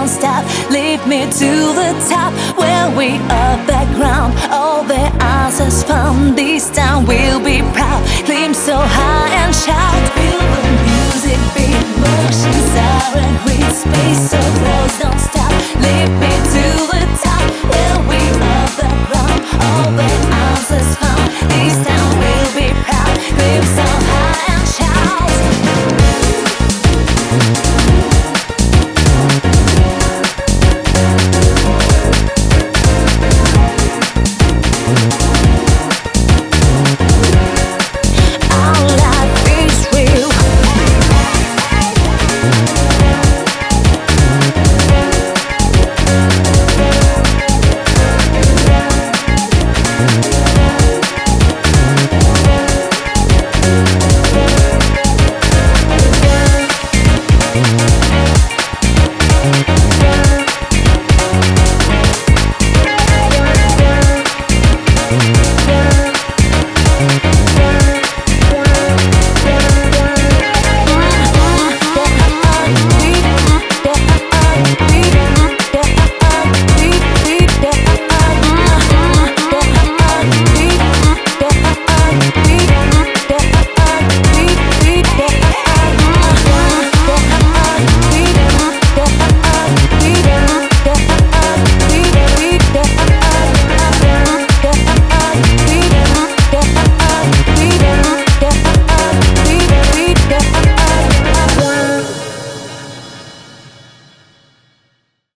don't stop. Lead me to the top where we are background. All the answers from This time we'll be proud. Climb so high and shout. Mm-hmm.